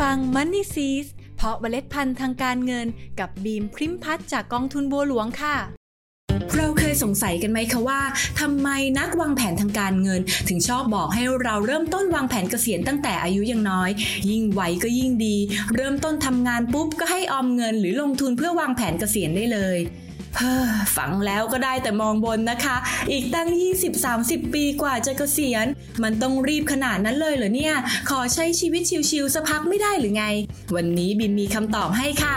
ฟัง Money s e e s เพาะเมล็ดพันธุ์ทางการเงินกับบีมพริมพัฒจากกองทุนบัวหลวงค่ะ เราเคยสงสัยกันไหมคะว่าทำไมนักวางแผนทางการเงิน ถึงชอบบอกให้เราเริ่มต้นวางแผนเกษียณตั้งแต่อายุยังน้อย ยิ่งไวก็ยิ่งดี เริ่มต้นทำงานปุ๊บก็ให้ออมเงิน หรือลงทุนเพื่อวางแผนเกษียณได้เลย ฟังแล้วก็ได้แต่มองบนนะคะ อีกตั้ง 20-30 ปีกว่าจะเกษียณ มันต้องรีบขนาดนั้นเลยเหรอเนี่ย ขอใช้ชีวิตชิวๆสักพักไม่ได้หรือไง วันนี้บินมีคำตอบให้ค่ะ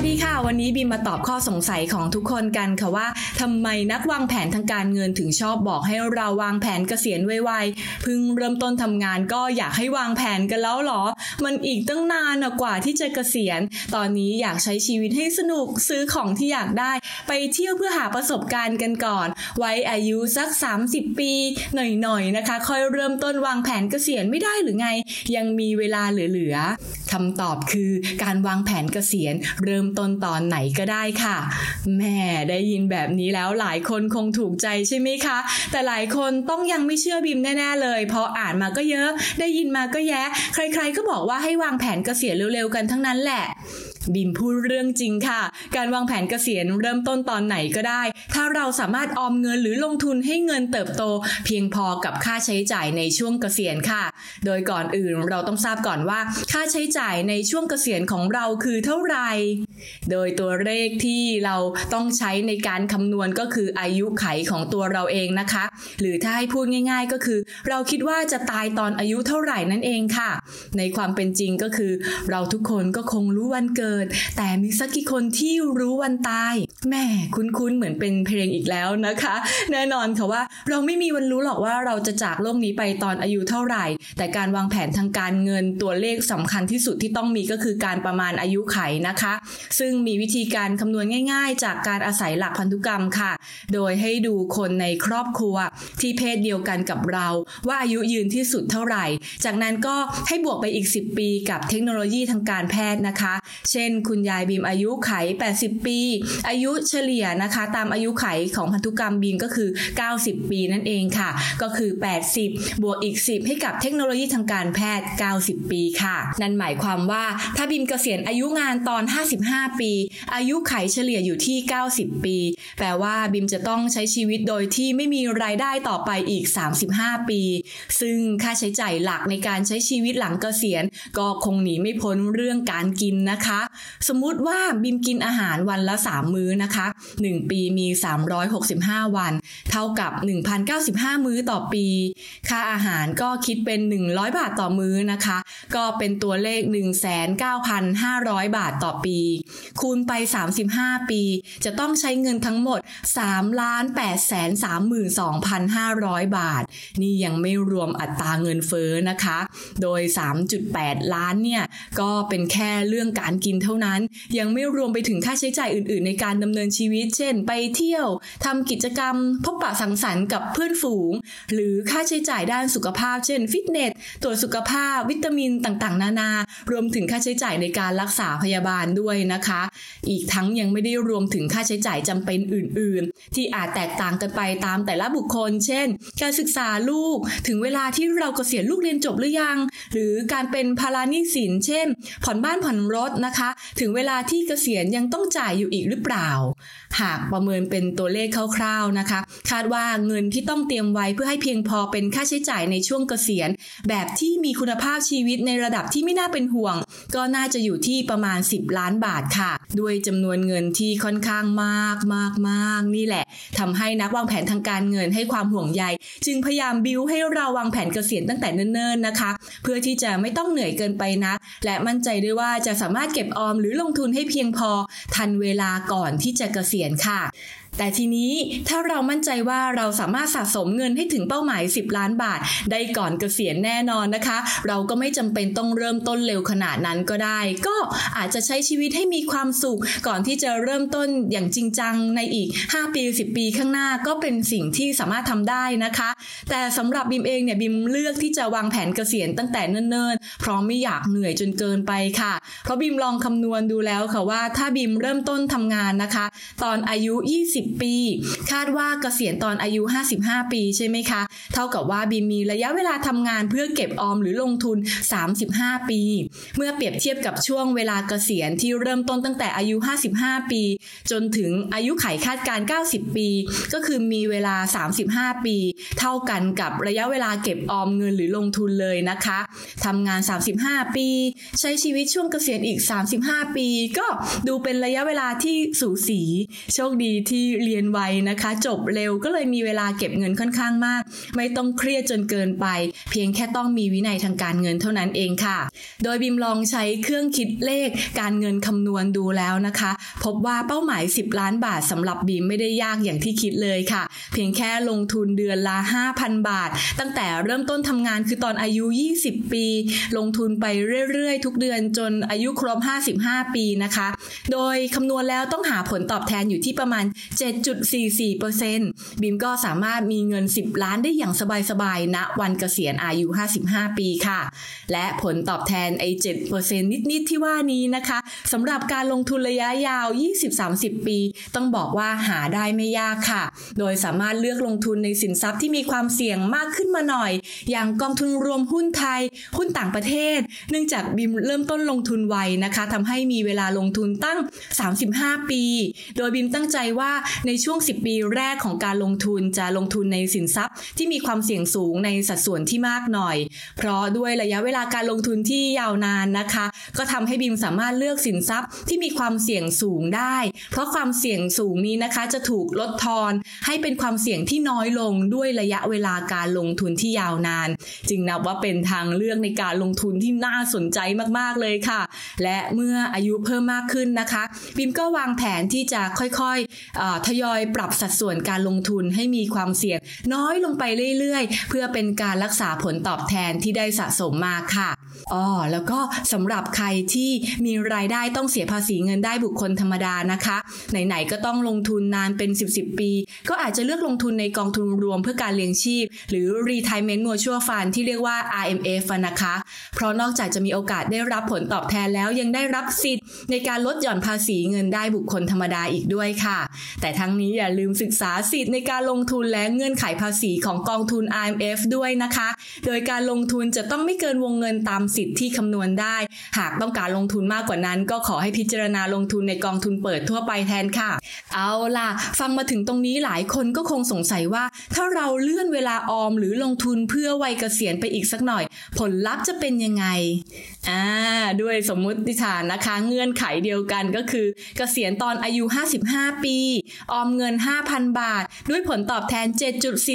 สวัสดีค่ะ วันนี้บินมาตอบข้อสงสัยของทุกคนกันค่ะว่าทำไมนักวางแผนทางการเงินถึงชอบบอกให้เราวางแผนเกษียณไวๆเพิ่งเริ่มต้นทำงานก็อยากให้วางแผนกันแล้วหรอ มันอีกตั้งนานกว่าที่จะเกษียณ ตอนนี้อยากใช้ชีวิตให้สนุกซื้อของที่อยากได้ ไปเที่ยวเพื่อหาประสบการณ์กันก่อน ไว้อายุสัก 30 ปี หน่อยๆนะคะ ค่อยเริ่มต้นวางแผนเกษียณไม่ได้หรือไง ยังมีเวลาเหลือๆคำตอบคือการวางแผนเกษียณเริ่มต้นตอนไหนก็ได้ค่ะแม่ได้ยินแบบนี้แล้วหลายคนคงถูกใจใช่ไหมคะ แต่หลายคนต้องยังไม่เชื่อบิมแน่ๆเลยเพราะอ่านมาก็เยอะ ได้ยินมาก็แยะ ใครๆก็บอกว่าให้วางแผนเกษียณเร็วๆกันทั้งนั้นแหละบิมพูดเรื่องจริงค่ะ การวางแผนเกษียณเริ่มต้นตอนไหนก็ได้ ถ้าเราสามารถออมเงินหรือลงทุนให้เงินเติบโต เพียงพอกับค่าใช้จ่ายในช่วงเกษียณค่ะ โดยก่อนอื่นเราต้องทราบก่อนว่า ค่าใช้จ่ายในช่วงเกษียณของเราคือเท่าไหร่ โดยตัวเลขที่เราต้องใช้ในการคำนวณก็คืออายุไขของตัวเราเองนะคะ หรือถ้าให้พูดง่าย ๆ ก็คือ เราคิดว่าจะตายตอนอายุเท่าไหร่นั่นเองค่ะ ในความเป็นจริงก็คือ เราทุกคนก็คงรู้วันเกิด แต่มีสักกี่คนที่รู้วันตายแม่คุ้นๆเหมือนเป็นเพลงอีกแล้วนะคะ แน่นอนค่ะว่า เราไม่มีวันรู้หรอกว่าเราจะจากโลกนี้ไปตอนอายุเท่าไหร่ แต่การวางแผนทางการเงินตัวเลขสำคัญที่สุดที่ต้องมีก็คือการประมาณอายุไขนะคะซึ่งมีวิธีการคำนวณง่าย ๆ จากการอาศัยหลักพันธุกรรมค่ะ โดยให้ดูคนในครอบครัวที่เพศเดียวกันกับเรา ว่าอายุยืนที่สุดเท่าไหร่ จากนั้นก็ให้บวกไปอีก 10 ปีกับเทคโนโลยีทางการแพทย์นะคะ เช่น คุณยายบีมอายุไข 80 ปี อายุเฉลี่ยนะคะ ตามอายุไขของพันธุกรรมบีมก็คือ 90 ปีนั่นเองค่ะ ก็คือ 80 บวกอีก 10 ให้กับเทคโนโลยีทางการแพทย์ 90 ปีค่ะ นั่นหมายความว่าถ้าบีมเกษียณอายุงานตอน 55ปี อายุไขเฉลี่ยอยู่ที่ 90 ปี แปลว่าบิมจะต้องใช้ชีวิตโดยที่ไม่มีรายได้ต่อไปอีก 35 ปี ซึ่งค่าใช้จ่ายหลักในการใช้ชีวิตหลังเกษียณ ก็คงหนีไม่พ้นเรื่องการกินนะคะ สมมุติว่าบิมกินอาหารวันละ 3 มื้อนะคะ 1 ปีมี 365 วัน เท่ากับ 1,095 มื้อต่อปี ค่าอาหารก็คิดเป็น 100 บาทต่อมื้อนะคะ ก็เป็นตัวเลข 19,500 บาทต่อปีคูณไป 35 ปี จะต้องใช้เงินทั้งหมด 3 ล้าน8แสน32,500 บาท นี่ยังไม่รวมอัตราเงินเฟ้อนะคะ โดย 3.8 ล้านเนี่ยก็เป็นแค่เรื่องการกินเท่านั้น ยังไม่รวมไปถึงค่าใช้จ่ายอื่น ๆ ในการดำเนินชีวิต เช่น ไปเที่ยวทำกิจกรรม พบปะสังสรรค์กับเพื่อนฝูง หรือค่าใช้จ่ายด้านสุขภาพ เช่น ฟิตเนสตรวจสุขภาพวิตามินต่างๆ นานา รวมถึงค่าใช้จ่ายในการรักษาพยาบาลด้วยนะคะอีกทั้งยังไม่ได้รวมถึงค่าใช้จ่ายจำเป็นอื่น ๆ ที่อาจแตกต่างกันไปตามแต่ละบุคคล เช่น การศึกษาลูกถึงเวลาที่เราเกษียณลูกเรียนจบหรือยัง หรือการเป็นภาระหนี้สิน เช่น ผ่อนบ้านผ่อนรถนะคะ ถึงเวลาที่เกษียณยังต้องจ่ายอยู่อีกหรือเปล่า หากประเมินเป็นตัวเลขคร่าวๆนะคะ คาดว่าเงินที่ต้องเตรียมไว้เพื่อให้เพียงพอเป็นค่าใช้จ่ายในช่วงเกษียณ แบบที่มีคุณภาพชีวิตในระดับที่ไม่น่าเป็นห่วง ก็น่าจะอยู่ที่ประมาณ 10 ล้านบาทค่ะ ด้วยจำนวนเงินที่ค่อนข้างมากมากมากนี่แหละทำให้นักวางแผนทางการเงินให้ความห่วงใย จึงพยายามบิวให้เราวางแผนเกษียณตั้งแต่เนิ่นๆนะคะ เพื่อที่จะไม่ต้องเหนื่อยเกินไปนะและมั่นใจด้วยว่าจะสามารถเก็บออมหรือลงทุนให้เพียงพอทันเวลาก่อนที่จะเกษียณค่ะแต่ทีนี้ถ้าเรามั่นใจว่าเราสามารถสะสมเงินให้ถึงเป้าหมาย 10 ล้านบาท ได้ก่อนเกษียณแน่นอนนะคะ เราก็ไม่จำเป็นต้องเริ่มต้นเร็วขนาดนั้นก็ได้ ก็อาจจะใช้ชีวิตให้มีความสุข ก่อนที่จะเริ่มต้นอย่างจริงจังในอีก 5 ปี 10 ปีข้างหน้าก็เป็นสิ่งที่สามารถทำได้นะคะ แต่สำหรับบิมเองเนี่ยบิมเลือกที่จะวางแผนเกษียณตั้งแต่เนิ่นๆเพราะไม่อยากเหนื่อยจนเกินไปค่ะ เพราะบิมลองคำนวณดูแล้วค่ะว่าถ้าบิมเริ่มต้นทำงานนะคะ ตอนอายุ 20 20 ปี คาดว่าเกษียณตอนอายุ 55 ปีใช่ไหมคะ เท่ากับว่าบีมีระยะเวลาทำงานเพื่อเก็บออมหรือลงทุน 35 ปี เมื่อเปรียบเทียบกับช่วงเวลาเกษียณที่เริ่มต้นตั้งแต่อายุ 55 ปี จนถึงอายุไขคาดการ 90 ปี ก็คือมีเวลา 35 ปี เท่ากันกับระยะเวลาเก็บออมเงินหรือลงทุนเลยนะคะทำงาน 35 ปี ใช้ชีวิตช่วงเกษียณอีก 35 ปี ก็ดูเป็นระยะเวลาที่สูสี โชคดีที่เรียนไวนะคะ จบเร็วก็เลยมีเวลาเก็บเงินค่อนข้างมาก ไม่ต้องเครียดจนเกินไป เพียงแค่ต้องมีวินัยทางการเงินเท่านั้นเองค่ะ โดยบิมลองใช้เครื่องคิดเลขการเงินคำนวณดูแล้วนะคะ พบว่าเป้าหมาย 10 ล้านบาทสำหรับบิมไม่ได้ยากอย่างที่คิดเลยค่ะ เพียงแค่ลงทุนเดือนละ 5,000 บาท ตั้งแต่เริ่มต้นทำงานคือตอนอายุ 20 ปี ลงทุนไปเรื่อยๆ ทุกเดือนจนอายุครบ 55 ปีนะคะ โดยคำนวณแล้วต้องหาผลตอบแทนอยู่ที่ประมาณ7.44%บิมก็สามารถมีเงิน 10 ล้านได้อย่างสบายๆณนะวันเกษียณอายุ 55 ปีค่ะ และผลตอบแทนไอ้7%นิด ๆ ที่ว่านี้นะคะสำหรับการลงทุนระยะยาว 20-30 ปี ต้องบอกว่าหาได้ไม่ยากค่ะ โดยสามารถเลือกลงทุนในสินทรัพย์ที่มีความเสี่ยงมากขึ้นมาหน่อย อย่างกองทุนรวมหุ้นไทย หุ้นต่างประเทศ เนื่องจากบิมเริ่มต้นลงทุนไวนะคะทำให้มีเวลาลงทุนตั้ง 35 ปี โดยบิมตั้งใจว่าในช่วง 10 ปีแรกของการลงทุนจะลงทุนในสินทรัพย์ ที่มีความเสี่ยงสูงในสัดส่วนที่มากหน่อย เพราะด้วยระยะเวลาการลงทุนที่ยาวนานนะคะ ก็ทำให้บิมสามารถเลือกสินทรัพย์ที่มีความเสี่ยงสูงได้ เพราะความเสี่ยงสูงนี้นะคะจะถูกลดทอนให้เป็นความเสี่ยงที่น้อยลงด้วยระยะเวลาการลงทุนที่ยาวนาน จึงนับว่าเป็นทางเลือกในการลงทุนที่น่าสนใจมากๆเลยค่ะ และเมื่ออายุเพิ่มมากขึ้นนะคะ บิมก็วางแผนที่จะค่อยๆทยอยปรับสัดส่วนการลงทุนให้มีความเสี่ยง น้อยลงไปเรื่อยๆ เพื่อเป็นการรักษาผลตอบแทนที่ได้สะสมมาค่ะ อ๋อแล้วก็สำหรับใครที่มีรายได้ต้องเสียภาษีเงินได้บุคคลธรรมดานะคะ ไหนๆก็ต้องลงทุนนานเป็น 10 10ปี ก็อาจจะเลือกลงทุนในกองทุนรวมเพื่อการเลี้ยงชีพ หรือ Retirement Mutual Fund ที่เรียกว่า RMF นะคะ เพราะนอกจากจะมีโอกาสได้รับผลตอบแทนแล้วยังได้รับสิทธิ์ ในการลดหย่อนภาษีเงินได้บุคคลธรรมดาอีกด้วยค่ะ แต่ทั้งนี้อย่าลืมศึกษาสิทธิ์ในการลงทุนและเงื่อนไขภาษีของกองทุน RMF ด้วยนะคะ โดยการลงทุนจะต้องไม่เกินวงเงินตามสิทธิ์ที่คำนวณได้ หากต้องการลงทุนมากกว่านั้น ก็ขอให้พิจารณาลงทุนในกองทุนเปิดทั่วไปแทนค่ะ เอาล่ะ ฟังมาถึงตรงนี้หลายคนก็คงสงสัยว่า ถ้าเราเลื่อนเวลาออมหรือลงทุนเพื่อวัยเกษียณไปอีกสักหน่อย ผลลัพธ์จะเป็นยังไงอ่าด้วยสมมุติฐานนะคะ เงื่อนไขเดียวกันก็คือ เกษียณตอนอายุ 55 ปี ออมเงิน 5,000 บาท ด้วยผลตอบแทน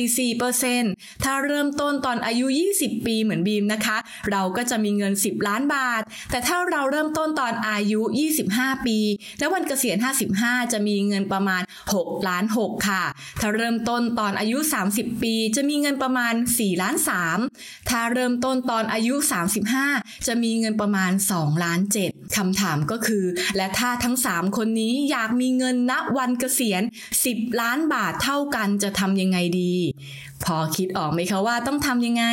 7.44%ถ้าเริ่มต้นตอนอายุ 20 ปีเหมือนบีมนะคะ เราก็จะมีมีเงิน 10 ล้านบาท แต่ถ้าเราเริ่มต้นตอนอายุ 25 ปี และวันเกษียณ 55 จะมีเงินประมาณ 6 ล้าน 6 ค่ะ ถ้าเริ่มต้นตอนอายุ 30 ปี จะมีเงินประมาณ 4 ล้าน 3 ถ้าเริ่มต้นตอนอายุ 35 จะมีเงินประมาณ 2 ล้าน 7 คำถามก็คือ และถ้าทั้ง 3 คนนี้อยากมีเงินณวันเกษียณ 10 ล้านบาทเท่ากันจะทำยังไงดี พอคิดออกไหมคะว่าต้องทำยังไง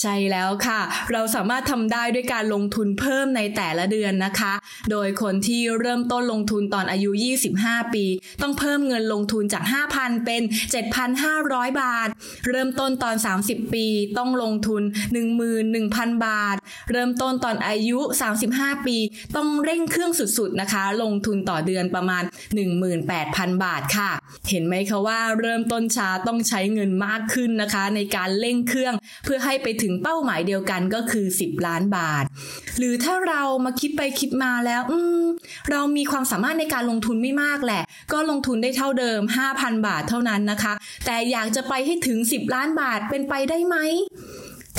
ใช่แล้วค่ะ เราสามารถทำได้ด้วยการลงทุนเพิ่มในแต่ละเดือนนะคะ โดยคนที่เริ่มต้นลงทุนตอนอายุ 25 ปี ต้องเพิ่มเงินลงทุนจาก 5,000 เป็น 7,500 บาท เริ่มต้นตอน 30 ปีต้องลงทุน 11,000 บาท เริ่มต้นตอนอายุ 35 ปี ต้องเร่งเครื่องสุดๆนะคะ ลงทุนต่อเดือนประมาณ 18,000 บาทค่ะ เห็นไหมคะว่าเริ่มต้นช้าต้องใช้เงินมากากขึ้นนะคะ ในการเร่งเครื่องเพื่อให้ไปถึงเป้าหมายเดียวกันก็คือ 10 ล้านบาท หรือถ้าเรามาคิดไปคิดมาแล้วอืมเรามีความสามารถในการลงทุนไม่มากแหละ ก็ลงทุนได้เท่าเดิม 5,000 บาทเท่านั้นนะคะ แต่อยากจะไปให้ถึง 10 ล้านบาทเป็นไปได้ไหม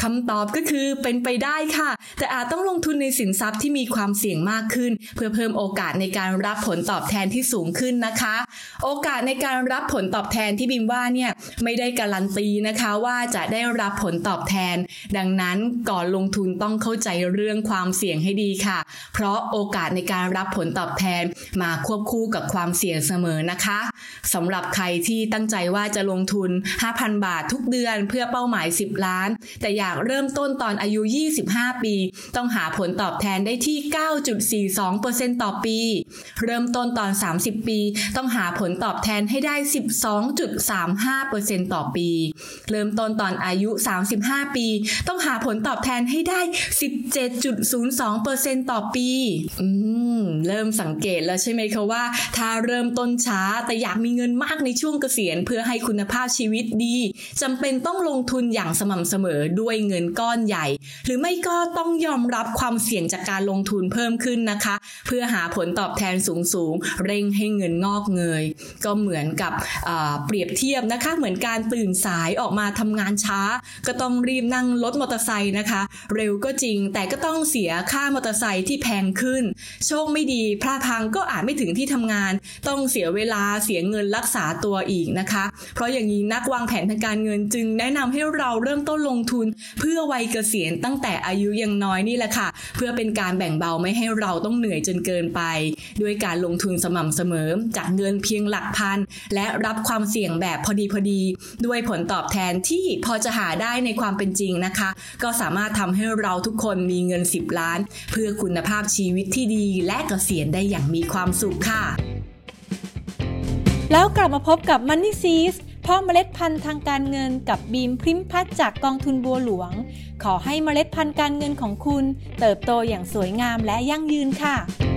คำตอบก็คือเป็นไปได้ค่ะ แต่อาจต้องลงทุนในสินทรัพย์ที่มีความเสี่ยงมากขึ้น เพื่อเพิ่มโอกาสในการรับผลตอบแทนที่สูงขึ้นนะคะ โอกาสในการรับผลตอบแทนที่บิมว่าเนี่ยไม่ได้การันตีนะคะว่าจะได้รับผลตอบแทน ดังนั้นก่อนลงทุนต้องเข้าใจเรื่องความเสี่ยงให้ดีค่ะ เพราะโอกาสในการรับผลตอบแทนมาควบคู่กับความเสี่ยงเสมอนะคะสำหรับใครที่ตั้งใจว่าจะลงทุน 5,000 บาททุกเดือนเพื่อเป้าหมาย 10 ล้าน แต่อยากเริ่มต้นตอนอายุ 25 ปี ต้องหาผลตอบแทนได้ที่ 9.42%ต่อปี เริ่มต้นตอน 30 ปี ต้องหาผลตอบแทนให้ได้ 12.35%ต่อปี เริ่มต้นตอนอายุ 35 ปี ต้องหาผลตอบแทนให้ได้ 17.02%ต่อปี อืม เริ่มสังเกตแล้วใช่ไหมคะว่า ถ้าเริ่มต้นช้าแต่อยากมีเงินมากในช่วงเกษียณ เพื่อให้คุณภาพชีวิตดีจำเป็นต้องลงทุนอย่างสม่ำเสมอด้วยยเงินก้อนใหญ่ หรือไม่ก็ต้องยอมรับความเสี่ยงจากการลงทุนเพิ่มขึ้นนะคะ เพื่อหาผลตอบแทนสูงๆเร่งให้เงินงอกเงย ก็เหมือนกับเปรียบเทียบนะคะเหมือนการตื่นสายออกมาทำงานช้า ก็ต้องรีบนั่งรถมอเตอร์ไซค์นะคะ เร็วก็จริงแต่ก็ต้องเสียค่ามอเตอร์ไซค์ที่แพงขึ้น โชคไม่ดีพลาดพังก็อาจไม่ถึงที่ทำงาน ต้องเสียเวลาเสียเงินรักษาตัวอีกนะคะ เพราะอย่างนี้นักวางแผนทางการเงินจึงแนะนำให้เราเริ่มต้นลงทุนเพื่อวัยเกษียณตั้งแต่อายุยังน้อยนี่แหละค่ะ เพื่อเป็นการแบ่งเบาไม่ให้เราต้องเหนื่อยจนเกินไป ด้วยการลงทุนสม่ำเสมอจากเงินเพียงหลักพัน และรับความเสี่ยงแบบพอดีพอดี ด้วยผลตอบแทนที่พอจะหาได้ในความเป็นจริงนะคะ ก็สามารถทำให้เราทุกคนมีเงิน 10 ล้าน เพื่อคุณภาพชีวิตที่ดีและเกษียณได้อย่างมีความสุขค่ะ แล้วกลับมาพบกับ Money s e e s พ่อเมล็ดพันธุ์ทางการเงินกับบีมพริมพัฒจากกองทุนบัวหลวง ขอให้เมล็ดพันธุ์การเงินของคุณ เติบโตอย่างสวยงามและยั่งยืนค่ะ